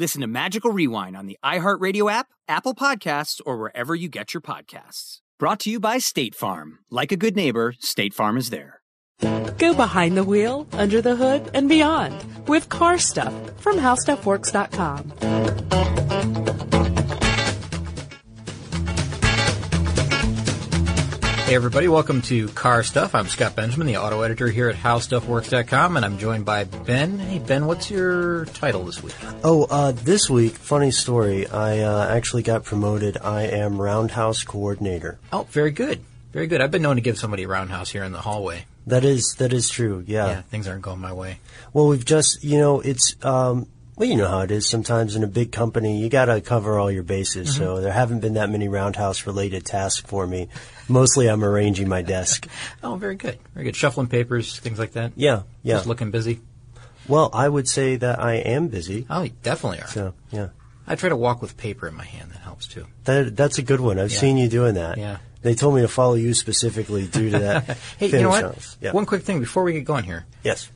Listen to Magical Rewind on the iHeartRadio app, Apple Podcasts, or wherever you get your podcasts. Brought to you by State Farm. Like a good neighbor, State Farm is there. Go behind the wheel, under the hood, and beyond with car stuff from howstuffworks.com. Hey everybody, welcome to Car Stuff. I'm Scott Benjamin, the auto editor here at HowStuffWorks.com, and I'm joined by Ben. Hey Ben, what's your title this week? Oh, uh, this week, funny story. I uh, actually got promoted. I am Roundhouse Coordinator. Oh, very good, very good. I've been known to give somebody a roundhouse here in the hallway. That is that is true. Yeah. Yeah, things aren't going my way. Well, we've just you know it's um, well you know how it is. Sometimes in a big company, you got to cover all your bases. Mm-hmm. So there haven't been that many roundhouse related tasks for me. Mostly, I'm arranging my desk. Oh, very good, very good. Shuffling papers, things like that. Yeah, yeah. Just looking busy. Well, I would say that I am busy. Oh, you definitely are. So yeah, I try to walk with paper in my hand. That helps too. that that's a good one. I've Yeah. seen you doing that. Yeah. They told me to follow you specifically due to that. Hey, you know what? Yeah. One quick thing before we get going here. yes.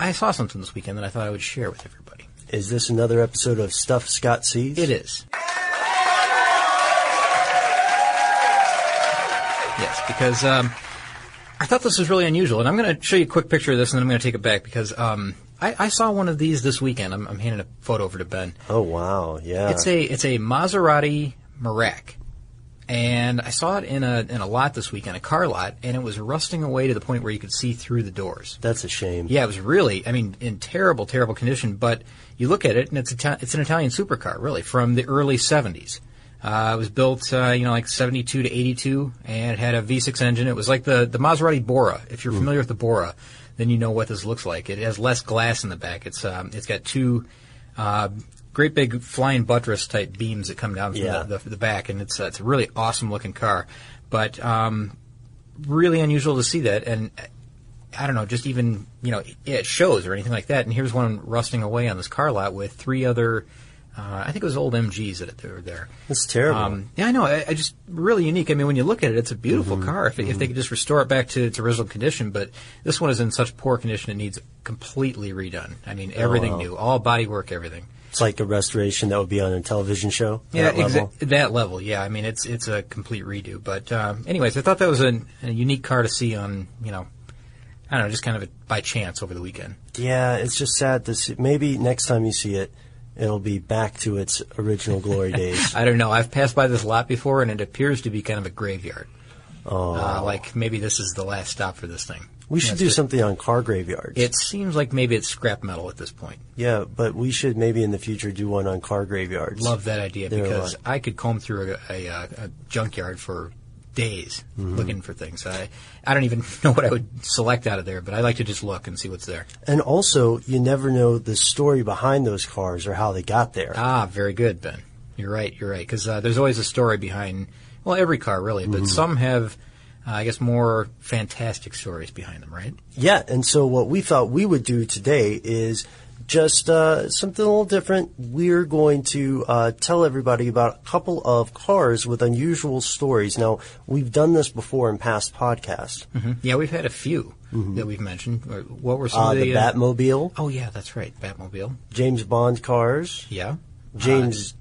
I saw something this weekend that I thought I would share with everybody. Is this another episode of Stuff Scott Sees? It is. Yes, because um, I thought this was really unusual, and I'm going to show you a quick picture of this, and then I'm going to take it back because um, I, I saw one of these this weekend. I'm, I'm handing a photo over to Ben. Oh wow, yeah. It's a it's a Maserati Merak, and I saw it in a in a lot this weekend, a car lot, and it was rusting away to the point where you could see through the doors. That's a shame. Yeah, it was really, I mean, in terrible, terrible condition. But you look at it, and it's Ita- it's an Italian supercar, really, from the early '70s. Uh, it was built, uh, you know, like '72 to '82, and it had a V6 engine. It was like the the Maserati Bora. If you're familiar with the Bora, then you know what this looks like. It has less glass in the back. It's um, it's got two. Uh, Great big flying buttress type beams that come down from Yeah. the, the, the back, and it's uh, it's a really awesome looking car, but um, really unusual to see that. And I don't know, just even you know, it shows or anything like that. And here's one rusting away on this car lot with three other. Uh, I think it was old MGs that were there. That's terrible. Um, yeah, I know. I, I just really unique. I mean, when you look at it, it's a beautiful Mm-hmm. car. If, if they could just restore it back to its original condition, but this one is in such poor condition it needs completely redone. I mean, everything wow. new, all bodywork, everything. it's like a restoration that would be on a television show. Yeah, that level. that level. Yeah, I mean it's it's a complete redo. But um, anyways, I thought that was a, a unique car to see on you know, I don't know, just kind of a, by chance over the weekend. Yeah, it's just sad to see. Maybe next time you see it, it'll be back to its original glory days. I don't know. I've passed by this lot before, and it appears to be kind of a graveyard. Oh, uh, like maybe this is the last stop for this thing. We should do something on car graveyards. It seems like maybe it's scrap metal at this point. yeah, but we should maybe in the future do one on car graveyards. Love that idea They're because I could comb through a, a, a junkyard for days Mm-hmm. looking for things. I I don't even know what I would select out of there, but I like to just look and see what's there. And also, you never know the story behind those cars or how they got there. Ah, very good, Ben. You're right. You're right. Because uh, there's always a story behind, well, every car really, but some have, uh, I guess, more fantastic stories behind them, right? Yeah, and so what we thought we would do today is just uh, something a little different. We're going to uh, tell everybody about a couple of cars with unusual stories. Now, we've done this before in past podcasts. Yeah, we've had a few that we've mentioned. Uh, What were some Uh, of the the, uh, Batmobile, Oh yeah, that's right, Batmobile. James Bond cars, Yeah, James,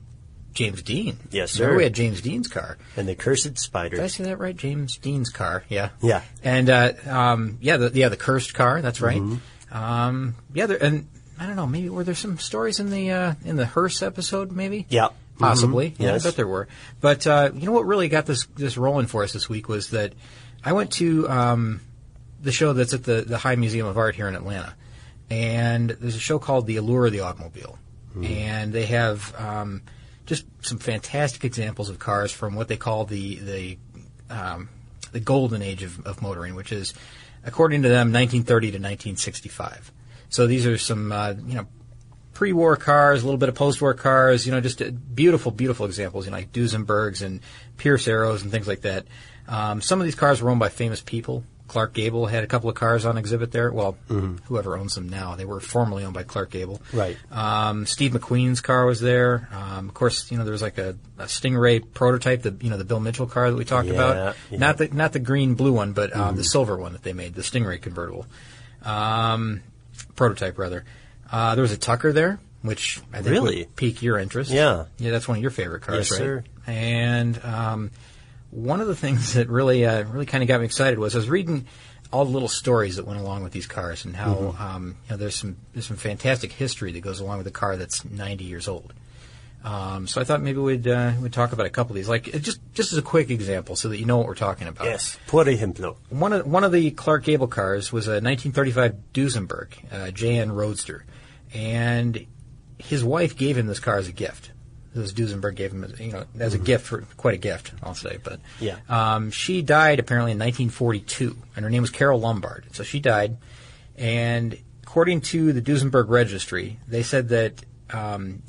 James Dean. Yes, Remember sir. we had James Dean's car. and the Cursed spider. Did I say that right? James Dean's car. Yeah. Yeah. And uh, um, yeah, the yeah the cursed car. That's right. Mm-hmm. Um, yeah, there, and I don't know. Maybe were there some stories in the uh, in the hearse episode? Maybe. Yeah. Possibly. Mhm. Yeah, Yes. I bet there were. But uh, you know what really got this this rolling for us this week was that I went to um, the show that's at the the High Museum of Art here in Atlanta, and there's a show called The Allure of the Automobile, and they have um, just some fantastic examples of cars from what they call the the um, the golden age of, of motoring, which is according to them 1930 to 1965. So these are some uh, you know pre-war cars, a little bit of post-war cars, you know, just uh, beautiful, beautiful examples, you know, like Duesenbergs and Pierce Arrows and things like that. Um, some of these cars were owned by famous people. Clark Gable had a couple of cars on exhibit there. Well, whoever owns them now, they were formerly owned by Clark Gable. Right. Um, Steve McQueen's car was there. Um, of course, you know there was like a, a Stingray prototype, the you know the Bill Mitchell car that we talked Yeah, about. yeah. Mm-hmm. Not the not the green blue one, but um, the silver one that they made, the Stingray convertible, um, prototype rather. Uh, there was a Tucker there, which I think Really? would pique your interest. Yeah. yeah, that's one of your favorite cars, Yes, right? sir. And um, one of the things that really uh, really kind of got me excited was I was reading all the little stories that went along with these cars and how Mm-hmm. um, you know there's some there's some fantastic history that goes along with a car that's 90 years old. Um, so I thought maybe we'd uh, we'd talk about a couple of these, like just just as a quick example, so that you know what we're talking about. Yes, por ejemplo. One of one of the Clark Gable cars was a 1935 Duesenberg uh, JN Roadster, and his wife gave him this car as a gift. This Duesenberg gave him, as, you know, as a gift for quite a gift, I'll say. But Yeah. um, she died apparently in 1942, and her name was Carole Lombard. So she died, and according to the Duesenberg registry, they said that um,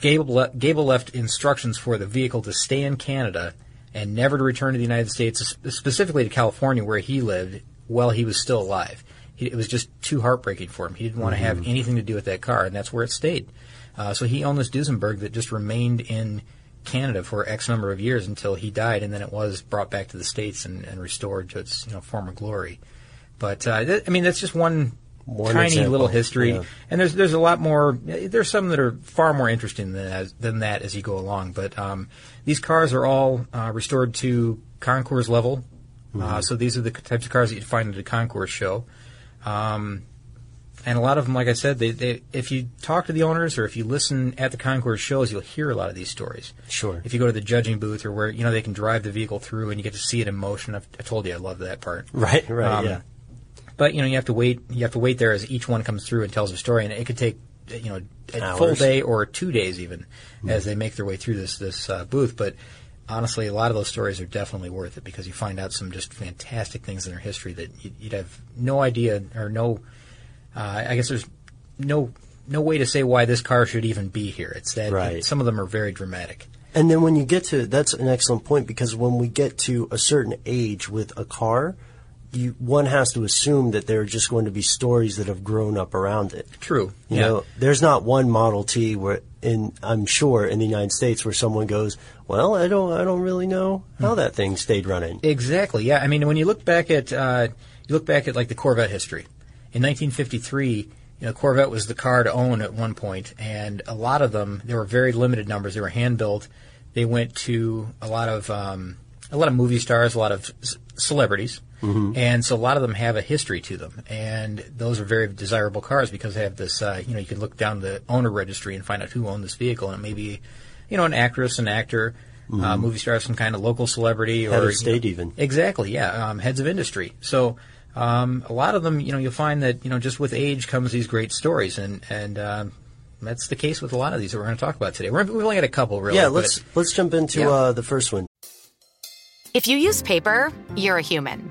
Gable, le- Gable left instructions for the vehicle to stay in Canada and never to return to the United States, specifically to California where he lived while he was still alive. He, it was just too heartbreaking for him. He didn't want to have anything to do with that car, and that's where it stayed. Uh, so he owned this Duesenberg that just remained in Canada for X number of years until he died, and then it was brought back to the States and, and restored to its you know former glory. But uh, th- I mean, that's just one, One tiny example, little history, yeah. and there's there's a lot more. There's some that are far more interesting than as, than that as you go along. But um, these cars are all uh, restored to concours level. Uh, so these are the types of cars that you'd find at a concours show. Um, and a lot of them, like I said, they, they, if you talk to the owners or if you listen at the concours shows, you'll hear a lot of these stories. Sure. If you go to the judging booth or where you know they can drive the vehicle through and you get to see it in motion, I've, I told you I love that part. Right, right, Um, yeah. But you know, you have to wait. You have to wait there as each one comes through and tells a story, and it could take you know a full day or two days even as they make their way through this this uh, booth. But honestly, a lot of those stories are definitely worth it because you find out some just fantastic things in their history that you'd, you'd have no idea or no. Uh, I guess there's no no way to say why this car should even be here. It's that Right. some of them are very dramatic. And then when you get to that's an excellent point because when we get to a certain age with a car, you one has to assume that there are just going to be stories that have grown up around it. True. You know, there's not one Model T where in I'm sure in the United States where someone goes, "Well, I don't I don't really know how that thing stayed running." Exactly. Yeah. I mean, when you look back at uh, you look back at like the Corvette history in 1953, you know, Corvette was the car to own at one point, and a lot of them there were very limited numbers. They were hand built. They went to a lot of um, a lot of movie stars, a lot of c- celebrities, and so a lot of them have a history to them, and those are very desirable cars because they have this. Uh, you know, you can look down the owner registry and find out who owned this vehicle, and it may be, you know, an actress, an actor. Uh, movie star, some kind of local celebrity, Head or of state you know- even. Exactly, yeah. Um, heads of industry. So um, a lot of them, you know, you'll find that you know just with age comes these great stories, and and um, that's the case with a lot of these that we're going to talk about today. We're, we've only got a couple, really. yeah, let's let's jump into Yeah. uh, the first one. If you use paper, you're a human.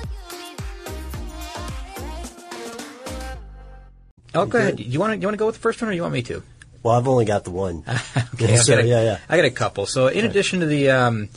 Oh, go ahead. You want to you want to go with the first one, or you want me to? Well, I've only got the one. Okay, so, got a, yeah, yeah. I got a couple. So in addition to the, um,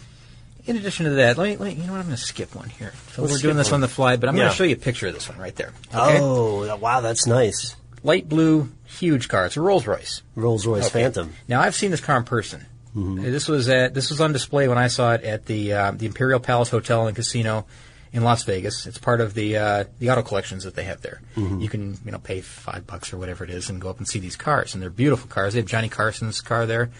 in addition to that, let me, let me you know what? I'm going to skip one here. So Let's we're doing this one. on the fly, but I'm going to show you a picture of this one right there. Okay? Oh, wow, that's nice. Light blue, huge car. It's a Rolls Royce. Rolls Royce Okay. Phantom. Now I've seen this car in person. Mm-hmm. This was at this was on display when I saw it at the uh, the Imperial Palace Hotel and Casino in Las Vegas. It's part of the uh, the auto collections that they have there. Mm-hmm. You can you know pay five bucks or whatever it is and go up and see these cars, and they're beautiful cars. They have Johnny Carson's car there,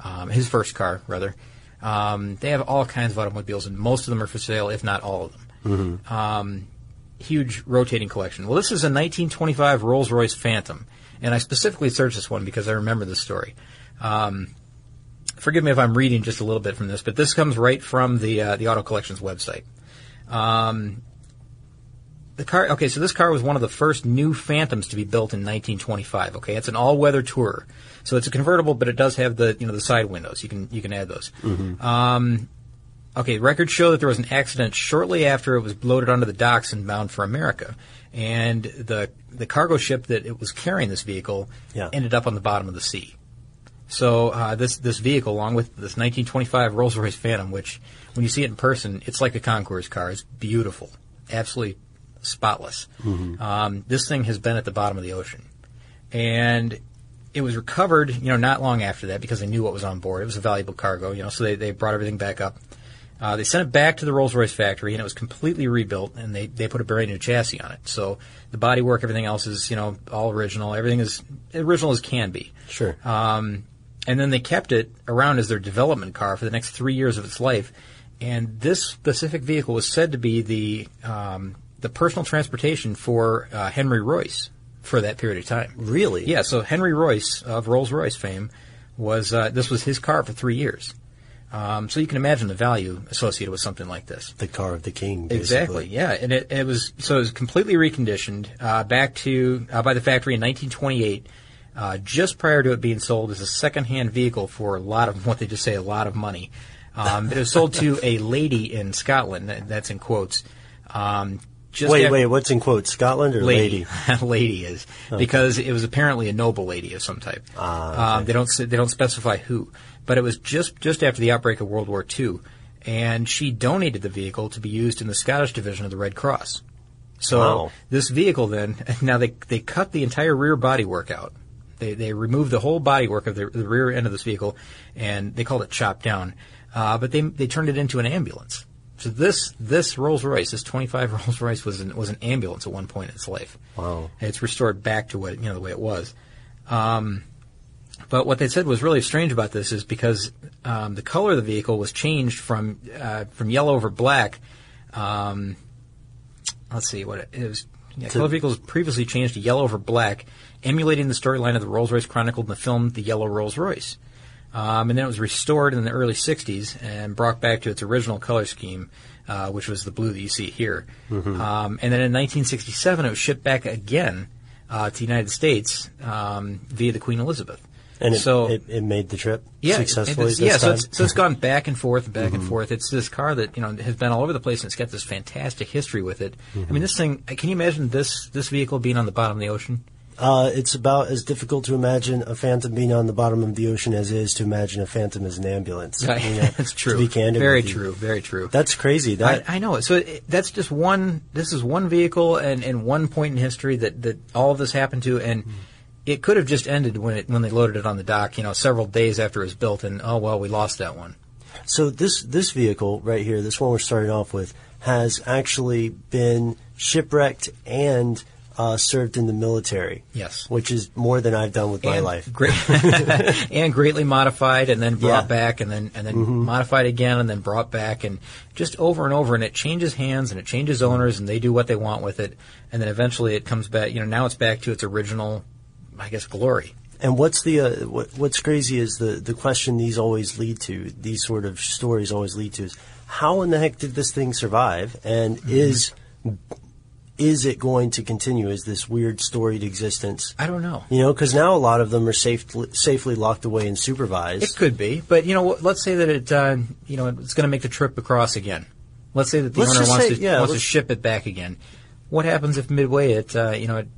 um, his first car rather. Um, they have all kinds of automobiles, and most of them are for sale, if not all of them. Um, huge rotating collection. Well, this is a 1925 Rolls Royce Phantom, and I specifically searched this one because I remember this story. Um, forgive me if I'm reading just a little bit from this, but this comes right from the uh, the Auto Collections website. Um, the car. Okay, so this car was one of the first new Phantoms to be built in 1925. Okay, it's an all-weather tourer, so it's a convertible, but it does have the you know the side windows. You can you can add those. Um, okay, records show that there was an accident shortly after it was loaded onto the docks and bound for America, and the the cargo ship that it was carrying this vehicle Yeah. ended up on the bottom of the sea. So uh, this this vehicle, along with this 1925 Rolls Royce Phantom, which when you see it in person, it's like a concours car. It's beautiful, absolutely spotless. Um, this thing has been at the bottom of the ocean, and it was recovered. You know, not long after that because they knew what was on board. It was a valuable cargo. You know, so they they brought everything back up. Uh, they sent it back to the Rolls Royce factory, and it was completely rebuilt. And they, they put a brand new chassis on it. So the bodywork, everything else is you know all original. Everything is original as can be. Sure. Um, and then they kept it around as their development car for the next three years of its life. And this specific vehicle was said to be the um, the personal transportation for uh, Henry Royce for that period of time. Really? Yeah. So Henry Royce of Rolls Royce fame was uh, this was his car for three years. Um, so you can imagine the value associated with something like this. The car of the king. Basically. Exactly. Yeah, and it, it was so it was completely reconditioned uh, back to uh, by the factory in 1928. Uh, just prior to it being sold as a second-hand vehicle for a lot of what they just say a lot of money. Um, it was sold to a lady in Scotland. That's in quotes. Um, just wait, wait, what's in quotes? Scotland or lady? lady, lady is because it was apparently a noble lady of some type. Ah, um, they don't they don't specify who, but it was just just after the outbreak of World War II, and she donated the vehicle to be used in the Scottish division of the Red Cross. So Wow. this vehicle then now they they cut the entire rear bodywork out. They they removed the whole bodywork of the, the rear end of this vehicle, and they called it chopped down. Uh, but they they turned it into an ambulance. So this this Rolls Royce, this 25 Rolls Royce was an, was an ambulance at one point in its life. Wow. And it's restored back to what you know the way it was. Um, but what they said was really strange about this is because um, the color of the vehicle was changed from uh, from yellow over black. Um, let's see what it, it was. Yeah, color vehicles previously changed to yellow over black, emulating the storyline of the Rolls Royce chronicled in the film The Yellow Rolls Royce. Um, and then it was restored in the early 60s and brought back to its original color scheme, uh, which was the blue that you see here. Mhm. Um, and then in 1967, it was shipped back again uh, to the United States um, via the Queen Elizabeth. And it, so it, it made the trip yeah, successfully. yeah. So it's, so it's gone back and forth, and back and Mhm. forth. It's this car that you know has been all over the place, and it's got this fantastic history with it. I Mhm. mean, this thing. Can you imagine this this vehicle being on the bottom of the ocean? Uh, it's about as difficult to imagine a phantom being on the bottom of the ocean as it is to imagine a phantom as an ambulance. Right. You know, That's true. To be candid, Very true. Very true. That's crazy. That I, I know it. So it, that's just one. This is one vehicle and, and one point in history that, that all of this happened to, and it could have just ended when it when they loaded it on the dock. You know, several days after it was built, and oh well, we lost that one. So this this vehicle right here, this one we're starting off with, has actually been shipwrecked and uh, served in the military. Yes. which is more than I've done with my life. Great, and greatly modified, and then brought Yeah. back, and then and then Mhm. modified again, and then brought back, and just over and over, and it changes hands, and it changes owners, and they do what they want with it, and then eventually it comes back. You know, now it's back to its original, I guess, glory. And what's the uh, what, what's crazy is the the question these always lead to. These sort of stories always lead to is how in the heck did this thing survive? And Mm-hmm. is is it going to continue as this weird storied existence? I don't know. You know, because now a lot of them are safe, safely locked away and supervised. It could be, but you know, let's say that it, uh, you know, it's going to make the trip across again. Let's say that the Let's owner wants say- to yeah, wants to ship it back again. What happens if midway it, uh, you know, it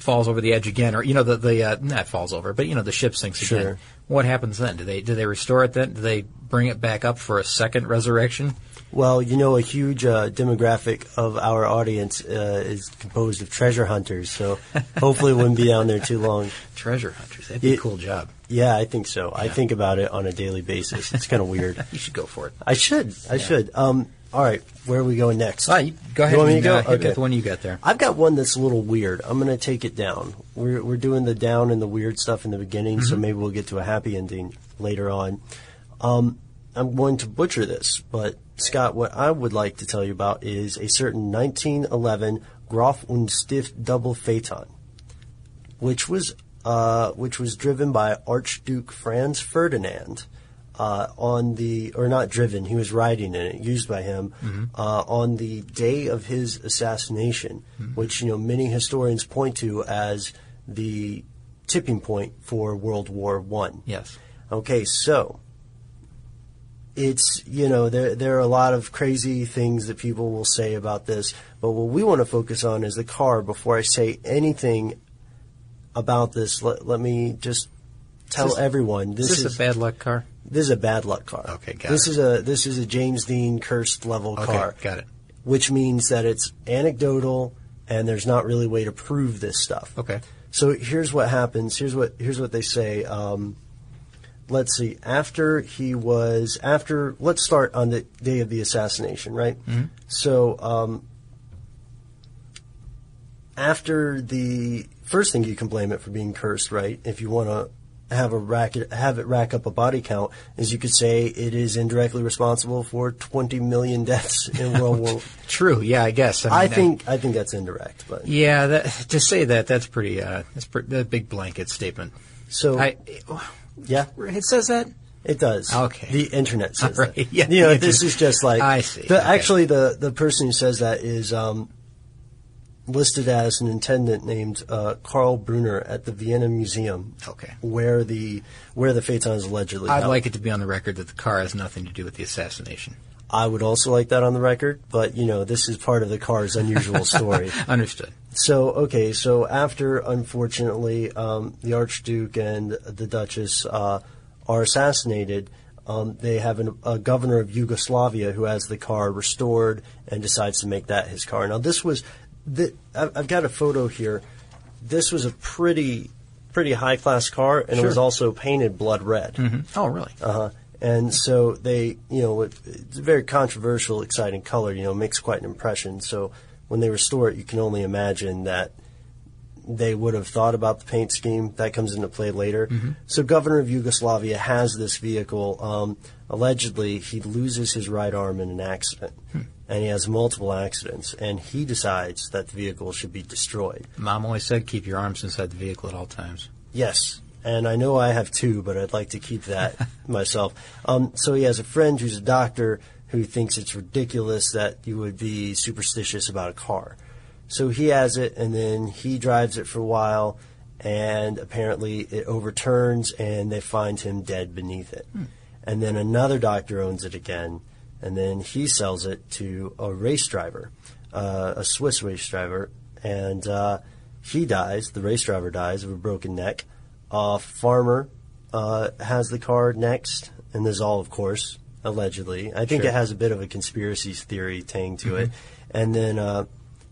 falls over the edge again, or you know, the the uh, not falls over, but you know, the ship sinks again. Sure. What happens then? Do they do they restore it then? Do they bring it back up for a second resurrection? Well, you know, a huge uh, demographic of our audience uh, is composed of treasure hunters, so hopefully it wouldn't be down there too long. Treasure hunters, that'd be a cool job. Yeah, I think so. I think about it on a daily basis. It's kind of weird. You should go for it. I should. I should. Um, all right, where are we going next? Ah, you, go ahead. You want me to and, go? uh, hit okay. with the one you got there. I've got one that's a little weird. I'm going to take it down. We're we're doing the down and the weird stuff in the beginning, so Mhm. maybe we'll get to a happy ending later on. Um, I'm going to butcher this, but Scott, what I would like to tell you about is a certain 1911 Graf und Stift double phaeton, which was uh, which was driven by Archduke Franz Ferdinand. Uh, on the, or not driven, he was riding in it, used by him, Mhm. uh, on the day of his assassination, which, you know, many historians point to as the tipping point for World War One. Yes. Okay, so it's you know there there are a lot of crazy things that people will say about this, but what we want to focus on is the car. Before I say anything about this, let, let me just tell Is this- everyone Is this a bad luck car? This is a bad luck car. Okay, got it. this it. is a this is a James Dean cursed level Okay, car. got it. Which means that it's anecdotal and there's not really a way to prove this stuff. Okay. So here's what happens. Here's what here's what they say. Um, let's see. After he was after let's start on the day of the assassination, right? Mhm. So um, after the first thing you can blame it for being cursed, right? If you want to have a rack have it rack up a body count, is you could say it is indirectly responsible for 20 million deaths in World War. True. Yeah, I guess. I, mean, think I think that's indirect, but Yeah, that, to say that that's pretty. Uh, that's pretty, a big blanket statement. so I, yeah, it says that. It does. Okay. The internet says right. that. Yeah, you know, this is just like I see. The, Okay. Actually, the the person who says that is um, listed as an attendant named uh, Karl Brunner at the Vienna Museum. Okay. Where the where the Phaeton is allegedly I'd held. like it to be on the record that the car has nothing to do with the assassination. I would also like that on the record, but you know, this is part of the car's unusual story. Understood. So, okay, so after, unfortunately, um, the Archduke and the Duchess uh, are assassinated, um, they have an, a governor of Yugoslavia who has the car restored and decides to make that his car. Now, this was, the, I've got a photo here. This was a pretty, pretty high class car, and it was also painted blood red. Oh, really? Uh-huh. And so they, you know, it, it's a very controversial, exciting color, you know, makes quite an impression. So when they restore it, you can only imagine that they would have thought about the paint scheme. That comes into play later. So governor of Yugoslavia has this vehicle. Um, allegedly, he loses his right arm in an accident. And he has multiple accidents. And he decides that the vehicle should be destroyed. Mom always said keep your arms inside the vehicle at all times. Yes, and I know I have two, but I'd like to keep that myself. Um, so he has a friend who's a doctor who thinks it's ridiculous that you would be superstitious about a car. So he has it, and then he drives it for a while, and apparently it overturns, and they find him dead beneath it. And then another doctor owns it again, and then he sells it to a race driver, uh, a Swiss race driver, and uh, he dies. The race driver dies of a broken neck. A farmer uh, has the car next, and this is all, of course, allegedly. I think Sure. it has a bit of a conspiracy theory tang to it. Mhm. And then uh,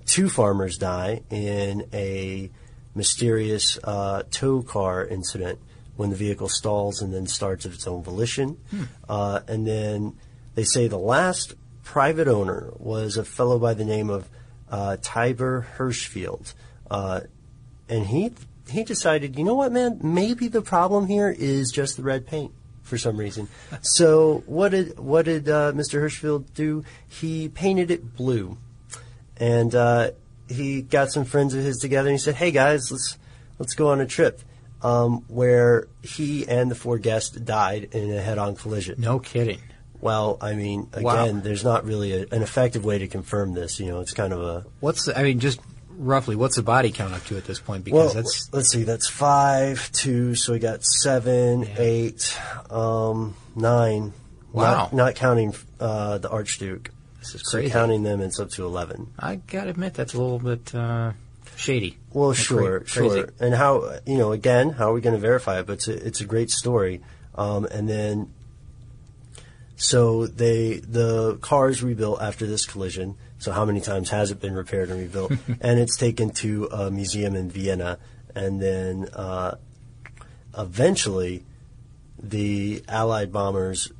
two farmers die in a mysterious uh, tow car incident when the vehicle stalls and then starts of its own volition. Hmm. Uh, and then they say the last private owner was a fellow by the name of uh, Tiber Hirschfield. Uh, and he he decided, you know what, man, maybe the problem here is just the red paint for some reason. so what did what did uh, Mr. Hirschfield do? He painted it blue, and uh, he got some friends of his together and he said, "Hey guys, let's let's go on a trip." Um, where he and the four guests died in a head-on collision. No kidding. Well, I mean, again, Wow. there's not really a, an effective way to confirm this. You know, it's kind of a What's the, I mean, just roughly, what's the body count up to at this point? well. Because that's let's see, that's five, two, so we got seven, eight, um, nine. Wow. Not, not counting uh, the Archduke. This is crazy. So counting them, it's up to eleven. I gotta admit that's a little bit uh, shady. Well, That's sure, crazy. sure. And how you know? Again, how are we going to verify it? But it's a, it's a great story. Um, and then, so they the car is rebuilt after this collision. So how many times has it been repaired and rebuilt? and it's taken to a museum in Vienna, and then uh, eventually, the Allied bombers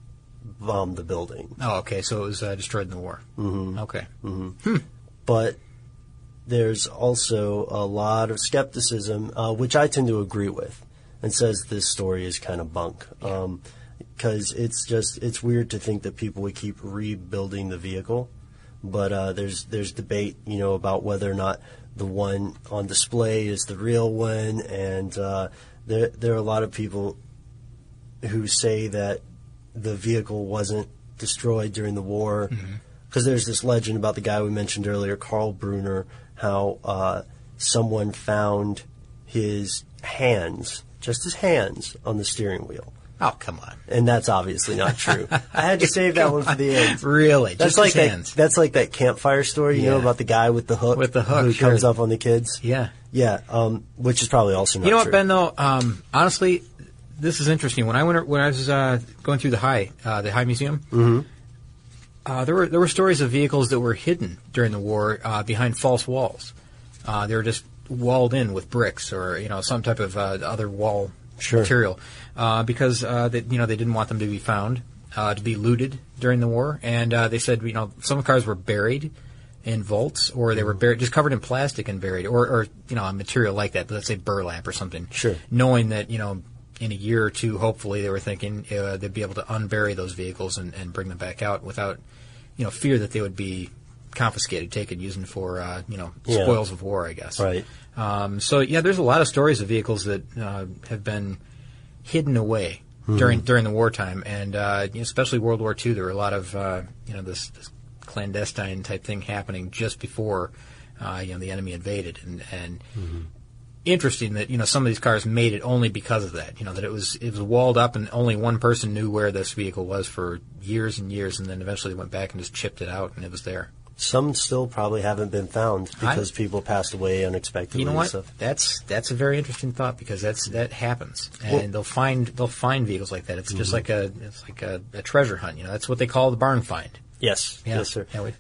bombed the building. Oh, okay. So it was uh, destroyed in the war. Mm-hmm. Okay. hmm But there's also a lot of skepticism, uh, which I tend to agree with, and says this story is kind of bunk. Because it's just it's weird to think that people would keep rebuilding the vehicle, but uh, there's there's debate, you know, about whether or not the one on display is the real one, and uh, there there are a lot of people who say that the vehicle wasn't destroyed during the war. Because there's this legend about the guy we mentioned earlier, Karl Brunner, how uh, someone found his hands, just his hands, on the steering wheel. Oh, come on. And that's obviously not true. I had to save that one for the end. Really? That's Just like that, hands? That's like that campfire story, you know, about the guy with the hook, With the hook, who sure. comes up on the kids. Yeah. Yeah, um, which is probably also not You know what, true. Ben? Though, um, honestly, this is interesting. When I went when I was uh, going through the High uh, the High Museum, Mhm. uh, there were there were stories of vehicles that were hidden during the war uh, behind false walls. Uh, they were just walled in with bricks or you know some type of uh, other wall Sure. material uh, because uh, they, you know they didn't want them to be found uh, to be looted during the war, and uh, they said you know some cars were buried in vaults or they were buried just covered in plastic and buried or, or you know a material like that, but let's say burlap or something. Sure. Knowing that you know in a year or two, hopefully they were thinking uh, they'd be able to unbury those vehicles and, and bring them back out without you know fear that they would be confiscated, taken, used for uh, you know Yeah. spoils of war, I guess. Right. Um, so yeah, there's a lot of stories of vehicles that uh, have been hidden away Mhm. during during the wartime, and uh, especially World War II. There were a lot of uh, you know this, this clandestine type thing happening just before uh, you know, the enemy invaded, and and interesting that you know some of these cars made it only because of that. You know that it was it was walled up, and only one person knew where this vehicle was for years and years, and then eventually they went back and just chipped it out, and it was there. Some still probably haven't been found because people passed away unexpectedly. You know what? stuff. That's that's a very interesting thought because that's that happens, and Well- they'll find they'll find vehicles like that. It's just Mhm. like a it's like a, a treasure hunt. You know, that's what they call the barn find. Yes, Yeah. yes, sir. Yeah, we-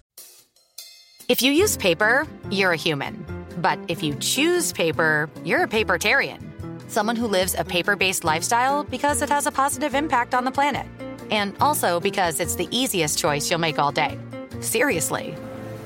If you use paper, you're a human. But if you choose paper, you're a papertarian. Someone who lives a paper based lifestyle because it has a positive impact on the planet. And also because it's the easiest choice you'll make all day. Seriously.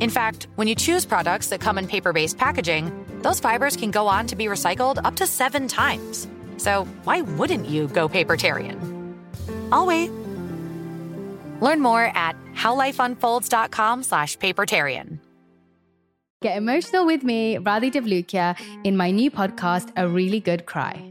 In fact, when you choose products that come in paper based packaging, those fibers can go on to be recycled up to seven times. So why wouldn't you go papertarian? I'll wait. Learn more at howlifeunfolds.com slash papertarian. Get emotional with me, Radhi Devlukia, in my new podcast, A Really Good Cry.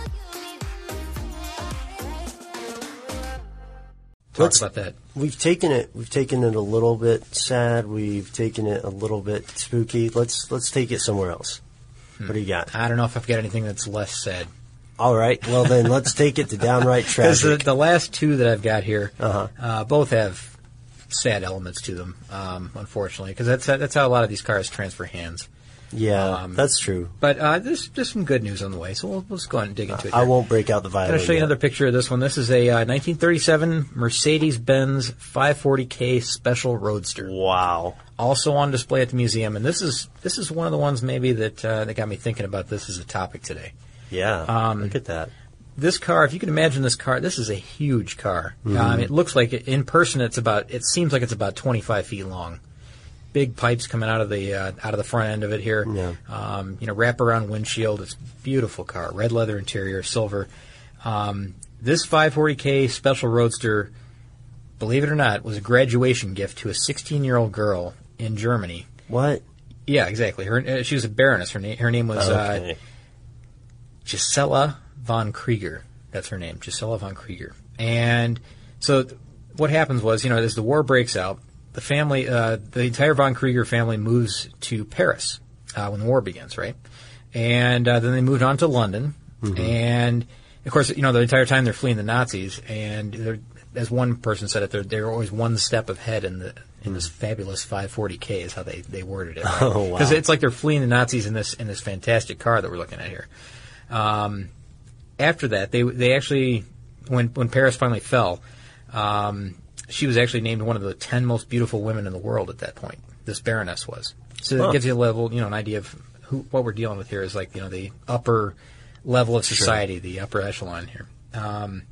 Talk Let's- about that. We've taken it. We've taken it a little bit sad. We've taken it a little bit spooky. Let's let's take it somewhere else. What do you got? I don't know if I've got anything that's less sad. All right. Well, then let's take it to downright Because the, the last two that I've got here, Uh-huh. uh, both have sad elements to them, um, unfortunately, because that's that's how a lot of these cars transfer hands. Yeah, Um, that's true. But uh, there's there's some good news on the way, so we'll, let's go ahead and dig into it. I won't break out the violence. I'm going to show you yet. another picture of this one. This is a uh, 1937 Mercedes-Benz 540k Special Roadster. Wow. Also on display at the museum, and this is this is one of the ones maybe that uh, that got me thinking about this as a topic today. Yeah. Um, look at that. This car, if you can imagine this car, this is a huge car. Mhm. Um, it looks like it, in person, it's about. It seems like it's about 25 feet long. Big pipes coming out of the uh, out of the front end of it here. Yeah. Um, you know, wraparound windshield. It's a beautiful car. Red leather interior, silver. Um, this 540k Special Roadster, believe it or not, was a graduation gift to a 16 year old girl in Germany. What? Yeah, exactly. Her uh, she was a baroness. Her name her name was uh, Okay. Gisela von Krieger. That's her name, Gisela von Krieger. And so th- what happens was, you know, as the war breaks out, the family, uh, the entire von Krieger family moves to Paris uh, when the war begins, right? And uh, then they moved on to London. Mhm. And of course, you know, the entire time they're fleeing the Nazis, and they're as one person said it, they're they're always one step ahead in the in this fabulous 540k is how they, they worded it. Hmm. Oh, wow. Because it's like they're fleeing the Nazis in this in this fantastic car that we're looking at here. Um, after that, they they actually when when Paris finally fell, um, she was actually named one of the ten most beautiful women in the world at that point. This Baroness was. So Huh. it gives you a level, you know, an idea of who what we're dealing with here is like you know the upper level of society, the upper echelon here. Um,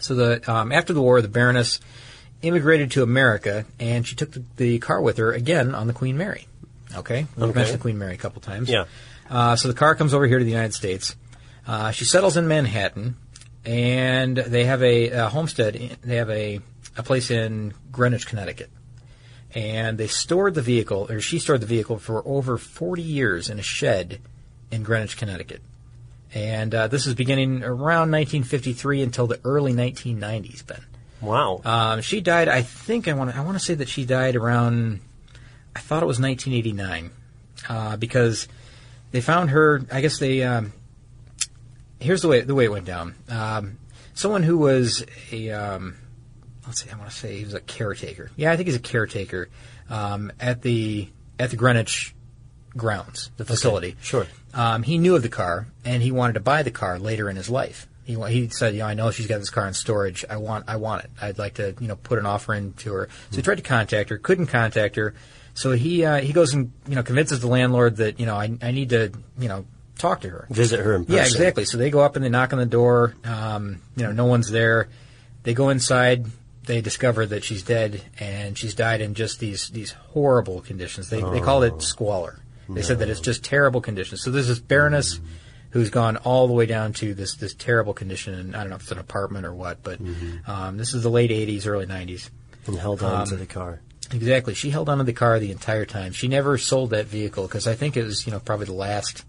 so the um, after the war, the Baroness immigrated to America, and she took the, the car with her again on the Queen Mary. Okay, we've Okay. mentioned the Queen Mary a couple times. Yeah. Uh, so the car comes over here to the United States. Uh, she settles in Manhattan, and they have a, a homestead. in- They have a a place in Greenwich, Connecticut, and they stored the vehicle, or she stored the vehicle for over 40 years in a shed in Greenwich, Connecticut. And uh, this is beginning around 1953 until the early 1990s, Ben. Wow. Um, she died. I think I want. to I want to say that she died around. I thought it was 1989, uh, because they found her. I guess they. Um, here's the way the way it went down. Um, someone who was a. Um, let's see. I want to say he was a caretaker. Yeah, I think he's a caretaker um, at the at the Greenwich grounds, the facility. sure. Um, he knew of the car, and he wanted to buy the car later in his life. He, he said, "You know, I know she's got this car in storage. I want, I want it. I'd like to, you know, put an offer in to her." So he tried to contact her, couldn't contact her. So he uh, he goes and you know convinces the landlord that you know I, I need to you know talk to her, Visit her in person. yeah, exactly. So they go up and they knock on the door. Um, you know, no one's there. They go inside. They discover that she's dead, and she's died in just these these horrible conditions. They they called it squalor. They said that it's just terrible conditions. So there's this Baroness who's gone all the way down to this this terrible condition. And I don't know if it's an apartment or what, but um, this is the late '80s, early '90s. And held on to Um, the car. Exactly. She held onto the car the entire time. She never sold that vehicle because I think it was, you know, probably the last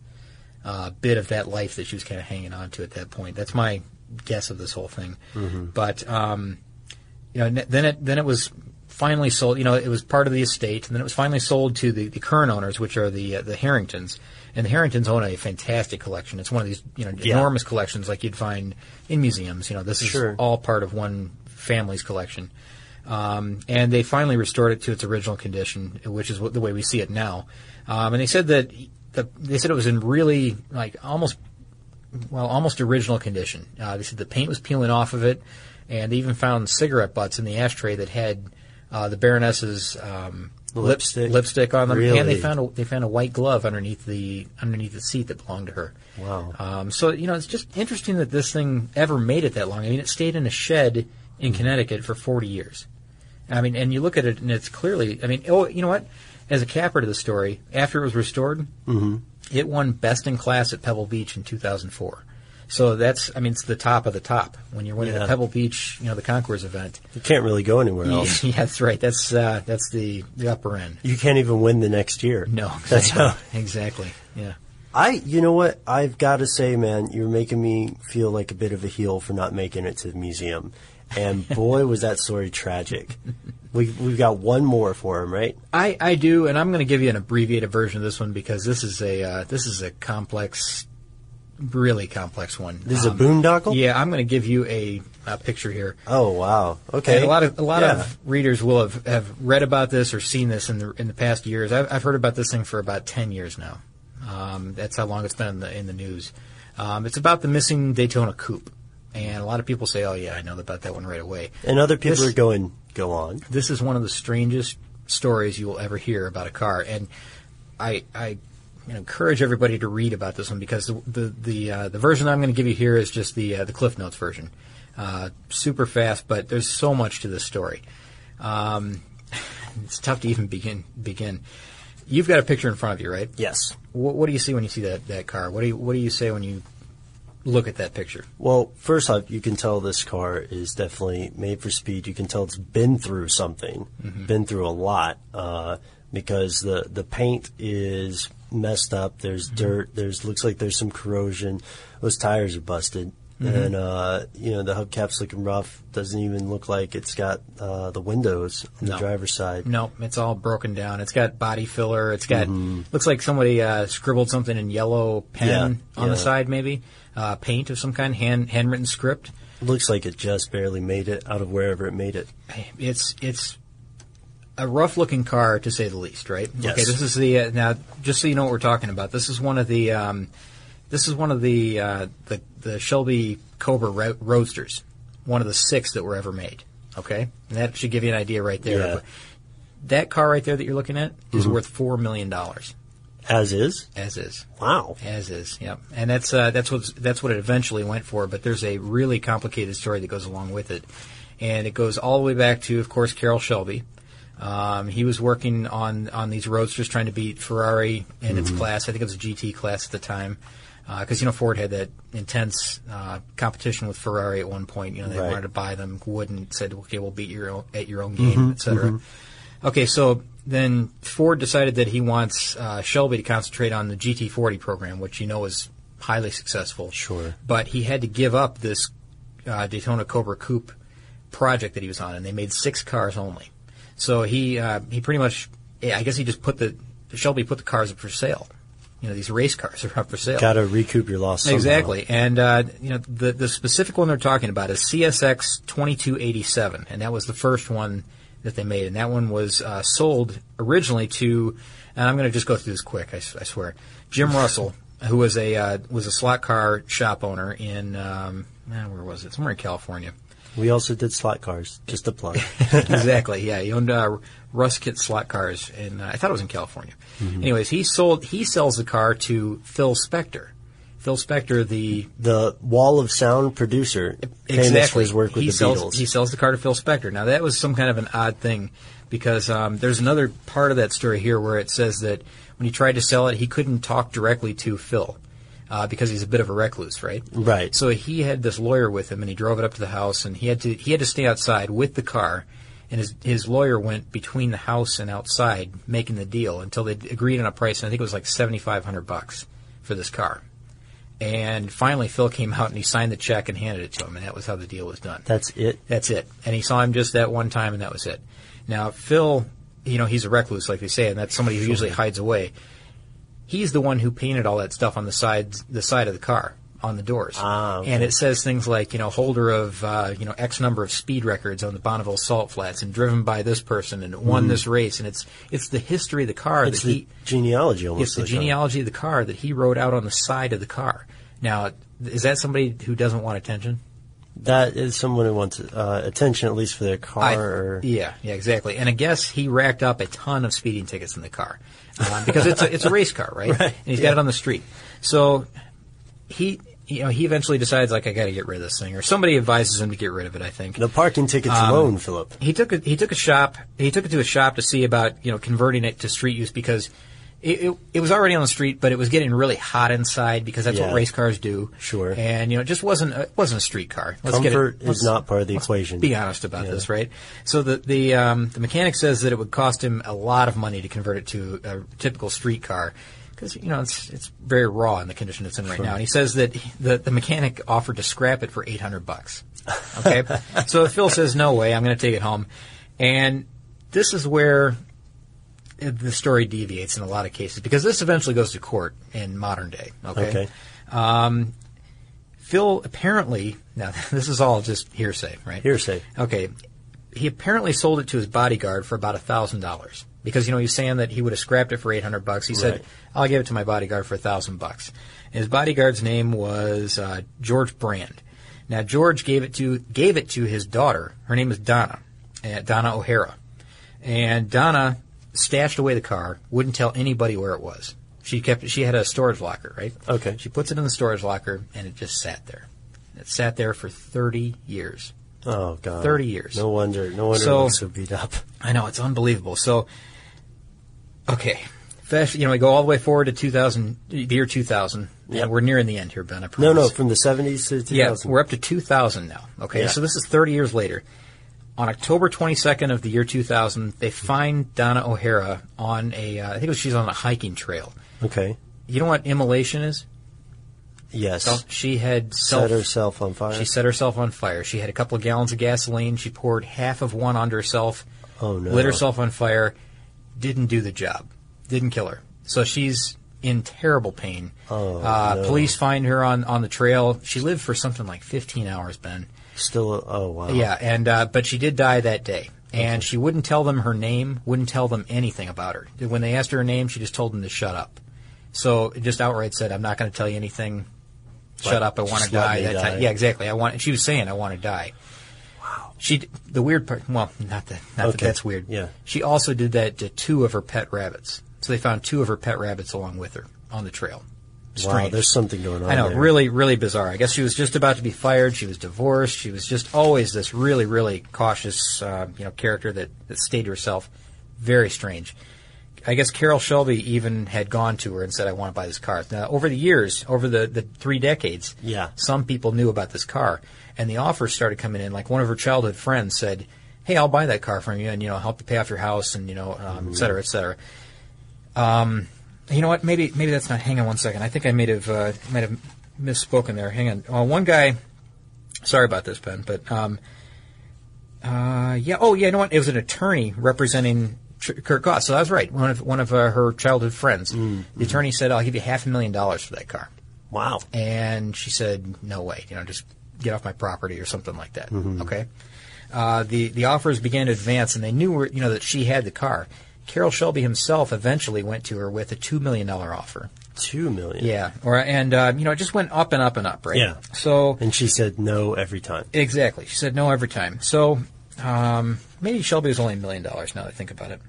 uh, bit of that life that she was kind of hanging on to at that point. That's my guess of this whole thing. But um, you know, then it then it was finally sold. You know, it was part of the estate, and then it was finally sold to the, the current owners, which are the uh, the Harringtons. And the Harringtons own a fantastic collection. It's one of these you know Yeah. enormous collections like you'd find in museums. You know, this is all part of one family's collection. Um, and they finally restored it to its original condition, which is what, the way we see it now. Um, and they said that the, they said it was in really like almost well almost original condition. Uh, they said the paint was peeling off of it, and they even found cigarette butts in the ashtray that had uh, the Baroness's um, Lipstick? lipstick on them, really? and they found a, they found a white glove underneath the underneath the seat that belonged to her. Wow. Um, so you know, it's just interesting that this thing ever made it that long. I mean, it stayed in a shed in Connecticut for 40 years. I mean, and you look at it, and it's clearly. I mean, oh, you know what? As a capper to the story, after it was restored, Mhm. it won Best in Class at Pebble Beach in 2004. So that's, I mean, it's the top of the top when you're winning Yeah. at Pebble Beach, you know, the Concours event. You can't really go anywhere else. Yeah, that's right. That's uh, that's the the upper end. You can't even win the next year. No, That's how. exactly. Yeah. I, you know what? I've got to say, man, you're making me feel like a bit of a heel for not making it to the museum. And boy, was that story tragic. We, we've got one more for him, right? I, I do, and I'm going to give you an abbreviated version of this one because this is a uh, this is a complex, really complex one. This is a Um, boondoggle? Yeah, I'm going to give you a, a picture here. Oh, wow. Okay. And a lot of a lot Yeah. of readers will have, have read about this or seen this in the in the past years. I've, I've heard about this thing for about ten years now. Um, that's how long it's been in the in the news. Um, it's about the missing Daytona coupe, and a lot of people say, "Oh yeah, I know about that one right away." And other people This- are going, go on. this is one of the strangest stories you will ever hear about a car, and I, I you know, encourage everybody to read about this one because the the the, uh, the version I'm going to give you here is just the uh, the Cliff Notes version, uh, super fast, but there's so much to this story. Um, it's tough to even begin begin. You've got a picture in front of you, right? Yes. What, what do you see when you see that, that car? What do you what do you say when you look at that picture? Well, first off, you can tell this car is definitely made for speed. You can tell it's been through something, Mhm. been through a lot, uh, because the the paint is messed up. There's Mm-hmm. dirt. There's looks like there's some corrosion. Those tires are busted, Mhm. and uh, you know the hubcap's looking rough. Doesn't even look like it's got uh, the windows on the driver's side. No, it's all broken down. It's got body filler. It's got Mhm. looks like somebody uh, scribbled something in yellow pen Yeah, on the side, maybe uh, paint of some kind, hand handwritten script. Looks like it just barely made it out of wherever it made it. It's it's a rough looking car to say the least, right? Yes. Okay, this is the uh, now just so you know what we're talking about. This is one of the um, this is one of the uh, the the Shelby Cobra Ro- Roadsters, one of the six that were ever made. Okay, and that should give you an idea right there. Yeah. That car right there that you're looking at is Mhm. worth four million dollars. As is? As is. Wow. As is. Yep. And that's uh, that's what that's what it eventually went for. But there's a really complicated story that goes along with it, and it goes all the way back to, of course, Carroll Shelby. Um, he was working on on these roadsters, trying to beat Ferrari in its Mhm. class. I think it was a GT class at the time, because you know Ford had that intense uh, competition with Ferrari at one point. You know they Right. wanted to buy them, wouldn't. Said, okay, we'll beat your own, at your own game, Mhm, et cetera. mhm. Okay, so then Ford decided that he wants uh, Shelby to concentrate on the GT40 program, which you know was highly successful. Sure. But he had to give up this uh, Daytona Cobra Coupe project that he was on, and they made six cars only. So he uh, he pretty much, I guess he just put the Shelby put the cars up for sale. You know, these race cars are up for sale. Got to recoup your loss. somehow. Exactly, and uh, you know the the specific one they're talking about is CSX 2287, and that was the first one that they made, and that one was uh, sold originally to, and I'm going to just go through this quick, I swear, Jim Russell, who was a uh, was a slot car shop owner in um, where was it? Somewhere in California. We also did slot cars, just a plug. exactly. Yeah, he owned uh, Russkit slot cars, and uh, I thought it was in California. Mhm. Anyways, he sold he sells the car to Phil Spector. Phil Spector, the the Wall of Sound producer, famous for exactly his work with he the sells, Beatles. He sells the car to Phil Spector. Now that was some kind of an odd thing because um, there's another part of that story here where it says that when he tried to sell it, he couldn't talk directly to Phil. Uh, because he's a bit of a recluse, right? Right. So he had this lawyer with him, and he drove it up to the house, and he had to he had to stay outside with the car, and his his lawyer went between the house and outside making the deal until they agreed on a price. And I think it was like seventy five hundred bucks for this car. And finally, Phil came out and he signed the check and handed it to him, and that was how the deal was done. That's it. That's it. And he saw him just that one time, and that was it. Now, Phil, you know, he's a recluse, like they say, and that's somebody who usually hides away. He's the one who painted all that stuff on the side, the side of the car, on the doors. Ah, okay. And it says things like, you know, holder of, uh, you know, X number of speed records on the Bonneville Salt Flats, and driven by this person, and won Mhm. this race, and it's it's the history of the car It's that the he genealogy almost. it's the genealogy of the car that he wrote out on the side of the car. Now, is that somebody who doesn't want attention? That is someone who wants uh, attention, at least for their car. I- or yeah, yeah, exactly. And I guess he racked up a ton of speeding tickets in the car um, because it's a, it's a race car, right? Right, And he's yeah. got it on the street. So he, you know, he eventually decides like I got to get rid of this thing, or somebody advises him to get rid of it. I think the parking tickets Um, alone, Philip. he took a, he took a shop. He took it to a shop to see about you know converting it to street use because it, it, it was already on the street, but it was getting really hot inside because that's Yeah. what race cars do. Sure. And you know, it just wasn't a, it wasn't a street car. Let's get it- Comfort is not part of the let's equation. Be honest about Yeah. this, right? So the the um, the mechanic says that it would cost him a lot of money to convert it to a typical street car. Because you know it's it's very raw in the condition it's in right Sure. now, and he says that he- the the mechanic offered to scrap it for eight hundred bucks. Okay, so Phil says no way, I'm going to take it home, and this is where the story deviates in a lot of cases because this eventually goes to court in modern day. Okay. Okay. Um, Phil apparently now this is all just hearsay, right? Hearsay. Okay. He apparently sold it to his bodyguard for about a thousand dollars because you know he's saying that he would have scrapped it for eight hundred bucks. He said, "I'll give it to my bodyguard for a thousand bucks." His bodyguard's name was uh, George Brand. Now George gave it to gave it to his daughter. Her name is Donna, uh, Donna O'Hara, and Donna stashed away the car. Wouldn't tell anybody where it was. She kept. She had a storage locker, right? Okay. She puts it in the storage locker, and it just sat there. It sat there for thirty years. Oh God. 30 years. No wonder. No wonder So- so beat up. I know it's unbelievable. So, okay, fast. You know, we go all the way forward to 2000, the year 2000. Yeah, we're nearing the end here, Ben. I No, promise. no, from the seventies to 2000. Yeah, we're up to 2000 now. Okay, Yeah. so this is 30 years later. On October 22nd of the year 2000, they find Donna O'Hara on a, uh, I think it was she's on a hiking trail. okay. You know what immolation is? Yes. So she had self, Set herself on fire. She set herself on fire. She had a couple of gallons of gasoline. She poured half of one onto herself. Oh, no. Lit herself on fire. Didn't do the job. Didn't kill her. So she's in terrible pain. Oh, uh, no. Police find her on, on the trail. She lived for something like 15 hours, Ben. Still, oh wow. Yeah, and uh, but she did die that day, and she wouldn't tell them her name, wouldn't tell them anything about her. When they asked her her name, she just told them to shut up. So just outright said, "I'm not going to tell you anything. Shut Right. up. I want to die." That die. time. Yeah, exactly. I want. She was saying, "I want to die." Wow. She the weird part. Well, not that not that Okay. that's weird. Yeah. She also did that to two of her pet rabbits. So they found two of her pet rabbits along with her on the trail. Wow, there's something going on. I know, there. really, really bizarre. I guess she was just about to be fired. She was divorced. She was just always this really, really cautious, uh, you know, character that, that stayed to herself. Very strange. I guess Carroll Shelby even had gone to her and said, "I want to buy this car." Now, over the years, over the, the three decades, Yeah. some people knew about this car, and the offers started coming in. Like one of her childhood friends said, "Hey, I'll buy that car from you, and you know, help you pay off your house, and you know, um, et cetera, et cetera." Um, you know what? Maybe maybe that's not. Hang on one second. I think I might have uh, might have misspoken there. Hang on. Uh, one guy. Sorry about this, Ben, but um, uh, yeah. Oh, yeah. You know what? It was an attorney representing Tr- Kurt Goss. So I was right. One of one of uh, her childhood friends. The attorney said, "I'll give you half a million dollars for that car." Wow. And she said, "No way. You know, just get off my property or something like that." Okay. Uh, the the offers began to advance, and they knew you know that she had the car. Carroll Shelby himself eventually went to her with a two million dollar offer. Two million. Yeah, or and uh, you know it just went up and up and up, right? Yeah. So And she said no every time. exactly, she said no every time. So um, maybe Shelby was only a million dollars now that I think about it.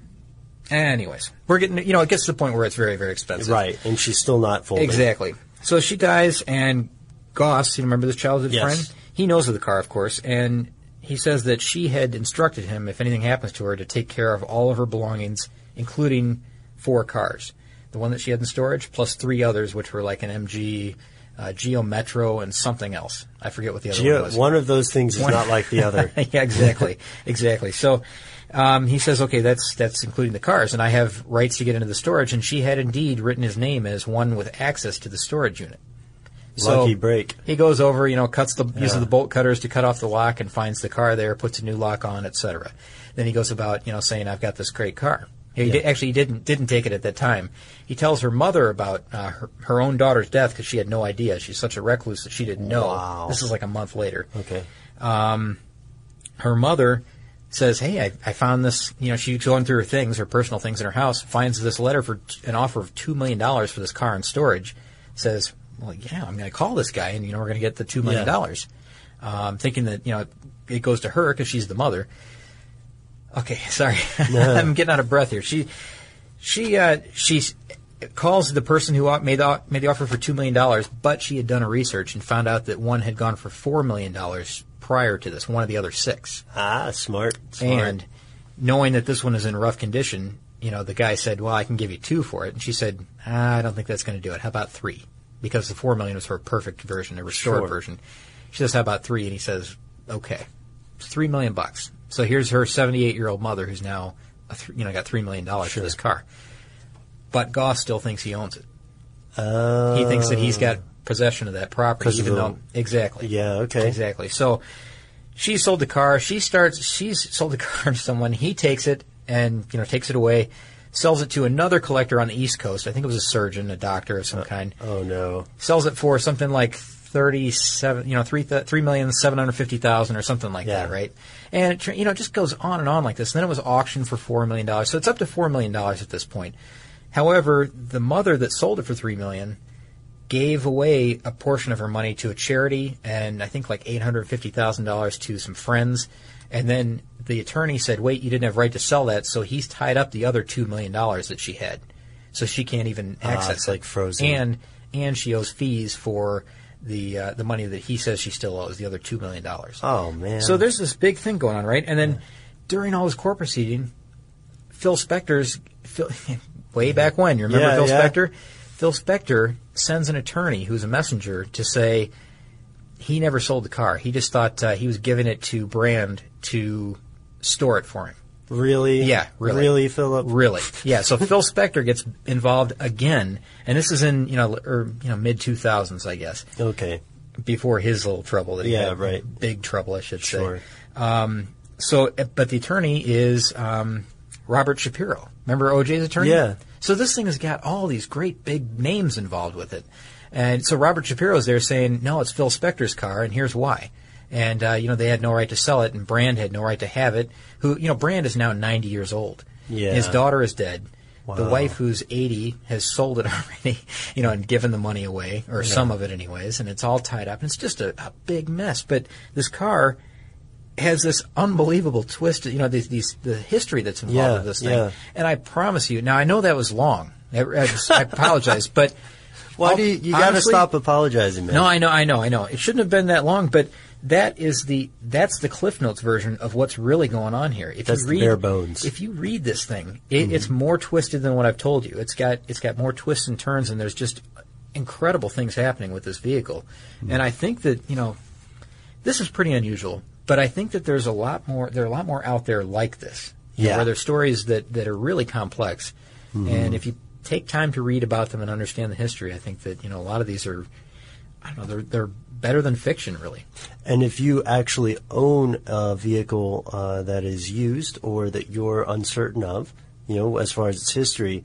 Anyways, we're getting you know it gets to the point where it's very very expensive. Right. And she's still not folding. Exactly. So she dies, and Goss, you remember this childhood Yes. friend? He knows of the car, of course, and he says that she had instructed him, if anything happens to her, to take care of all of her belongings, including four cars. The one that she had in storage, plus three others, which were like an MG, uh, Geo Metro, and something else. I forget what the other one was. one of those things is One- not like the other. yeah, exactly, exactly. So um, he says, okay, that's that's including the cars, and I have rights to get into the storage. And she had indeed written his name as one with access to the storage unit. Lucky break. He goes over, you know, cuts the uses the bolt cutters to cut off the lock and finds the car there, puts a new lock on, etc. Then he goes about, you know, saying, "I've got this great car." He Yeah. did, actually he didn't didn't take it at that time. He tells her mother about uh, her, her own daughter's death because she had no idea. She's such a recluse that she didn't know. Wow. This is like a month later. Okay. Um, her mother says, "Hey, I, I found this. You know, she's going through her things, her personal things in her house. Finds this letter for t- an offer of two million dollars for this car in storage. Says, well, yeah, I'm going to call this guy, and you know, we're going to get the two million dollars. Um, thinking that you know it goes to her because she's the mother. Okay, sorry, I'm getting out of breath here. She she uh, she calls the person who made the, made the offer for two million dollars, but she had done a research and found out that one had gone for four million dollars prior to this. One of the other six. Ah, smart. smart. And knowing that this one is in rough condition, you know, the guy said, "Well, I can give you two for it," and she said, ah, "I don't think that's going to do it. How about three? Because the four million was her perfect version, a restored Sure. version." She says, "How about three? And he says, "Okay, it's three million bucks." So here's her 78 year old mother who's now, th- you know, got three million dollars for this car. But Goss still thinks he owns it. Uh, He thinks that he's got possession of that property, even though exactly. Yeah, okay. Exactly. So she sold the car. She starts. She's sold the car to someone. He takes it and you know takes it away, sells it to another collector on the East Coast. I think it was a surgeon, a doctor of some uh, kind. Oh no. Sells it for something like thirty-seven. You know, three th- three million seven hundred fifty thousand or something like that, right? And it, you know, it just goes on and on like this. And then it was auctioned for four million dollars. So it's up to four million dollars at this point. However, the mother that sold it for three million gave away a portion of her money to a charity and I think like eight hundred fifty thousand dollars to some friends. And then the attorney said, "Wait, you didn't have right to sell that," so he's tied up the other two million dollars that she had, so she can't even Ah, access it's it. like frozen. And and she owes fees for the uh, the money that he says she still owes, the other two million dollars. Oh man. So there's this big thing going on, right? And then during all this court proceeding, Phil Spector's Phil, way back when. You remember Yeah, Phil yeah. Spector? Phil Spector sends an attorney who's a messenger to say he never sold the car. He just thought uh, he was giving it to Brand to store it for him. really? Yeah, really. Really, Philip? Really? Yeah. So Phil Spector gets involved again, and this is in you know or you know mid two thousands, I guess Okay. before his little trouble that he Yeah, had. right. Big trouble, I should Sure. say. Um, so, but the attorney is um, Robert Shapiro. Remember OJ's attorney? Yeah. So this thing has got all these great big names involved with it, and so Robert Shapiro's there saying, "No, it's Phil Spector's car, and here's why." And uh, you know they had no right to sell it, and Brand had no right to have it. Who you know Brand is now 90 years old. Yeah. His daughter is dead. Wow. The wife, who's 80, has sold it already, you know, and given the money away, or Yeah. some of it, anyways. And it's all tied up. And it's just a, a big mess. But this car has this unbelievable twist. You know, these, these the history that's involved Yeah, with this thing. yeah. And I promise you. Now I know that was long. I, I, just- I apologize, but Why do you, you got to stop apologizing, man? no, I know, I know, I know. It shouldn't have been that long, but that is the that's the Cliff Notes version of what's really going on here. If That's you read, bare bones. If you read this thing, it, it's more twisted than what I've told you. It's got it's got more twists and turns, and there's just incredible things happening with this vehicle. And I think that you know this is pretty unusual, but I think that there's a lot more. There are a lot more out there like this. you know, Yeah. where there's stories that that are really complex, Mhm. and if you take time to read about them and understand the history, I think that you know a lot of these are. I don't know. They're they're better than fiction, really. And if you actually own a vehicle uh, that is used or that you're uncertain of, you know, as far as its history,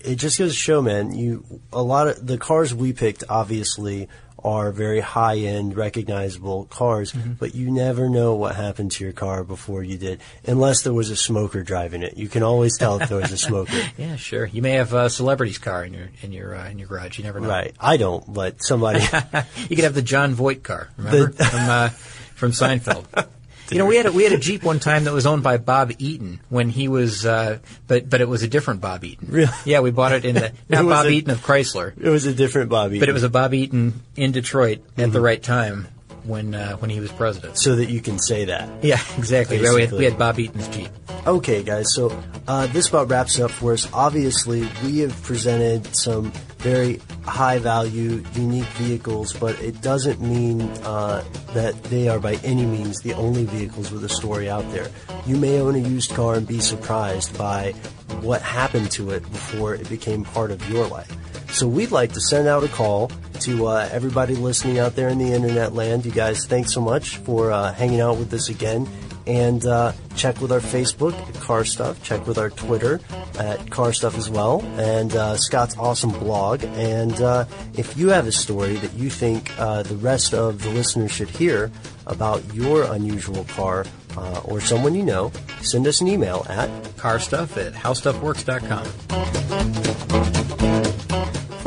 it just goes to show, man. You a lot of the cars we picked obviously are very high end, recognizable cars, but you never know what happened to your car before you did, unless there was a smoker driving it. You can always tell if there was a smoker. Yeah, sure. You may have a celebrity's car in your in your uh, in your garage. You never know. Right. I don't, but somebody. you could have the Jon Voight car. Remember The- from uh, from Seinfeld. You know, we had a, we had a Jeep one time that was owned by Bob Eaton when he was, uh, but but it was a different Bob Eaton. Really? Yeah, we bought it in the not Bob a- Eaton of Chrysler, it was a different Bobby. but it was a Bob Eaton in Detroit at Mm-hmm. the right time when uh, when he was president. so that you can say that. Yeah, exactly. We had, we had Bob Eaton's Jeep. Okay, guys, so uh, this about wraps up for us. Obviously, we have presented some very high value, unique vehicles, but it doesn't mean uh, that they are by any means the only vehicles with a story out there. You may own a used car and be surprised by what happened to it before it became part of your life. So we'd like to send out a call to uh, everybody listening out there in the internet land. You guys, thanks so much for uh, hanging out with us again. And uh, check with our Facebook at Car Stuff. Check with our Twitter at Car Stuff as well. And uh, Scott's awesome blog. And uh, if you have a story that you think uh, the rest of the listeners should hear about your unusual car or someone you know, send us an email at Carstuff at howstuffworks.com.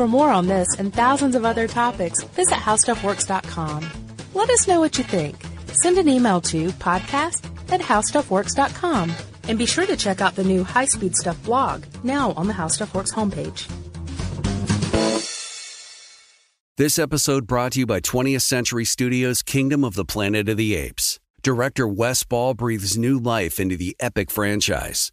For more on this and thousands of other topics, visit howstuffworks.com. Let us know what you think. Send an email to podcast at howstuffworks.com. And be sure to check out the new High Speed Stuff blog, now on the How Stuff Works homepage. This episode brought to you by 20th Century Studios' Kingdom of the Planet of the Apes. Director Wes Ball breathes new life into the epic franchise.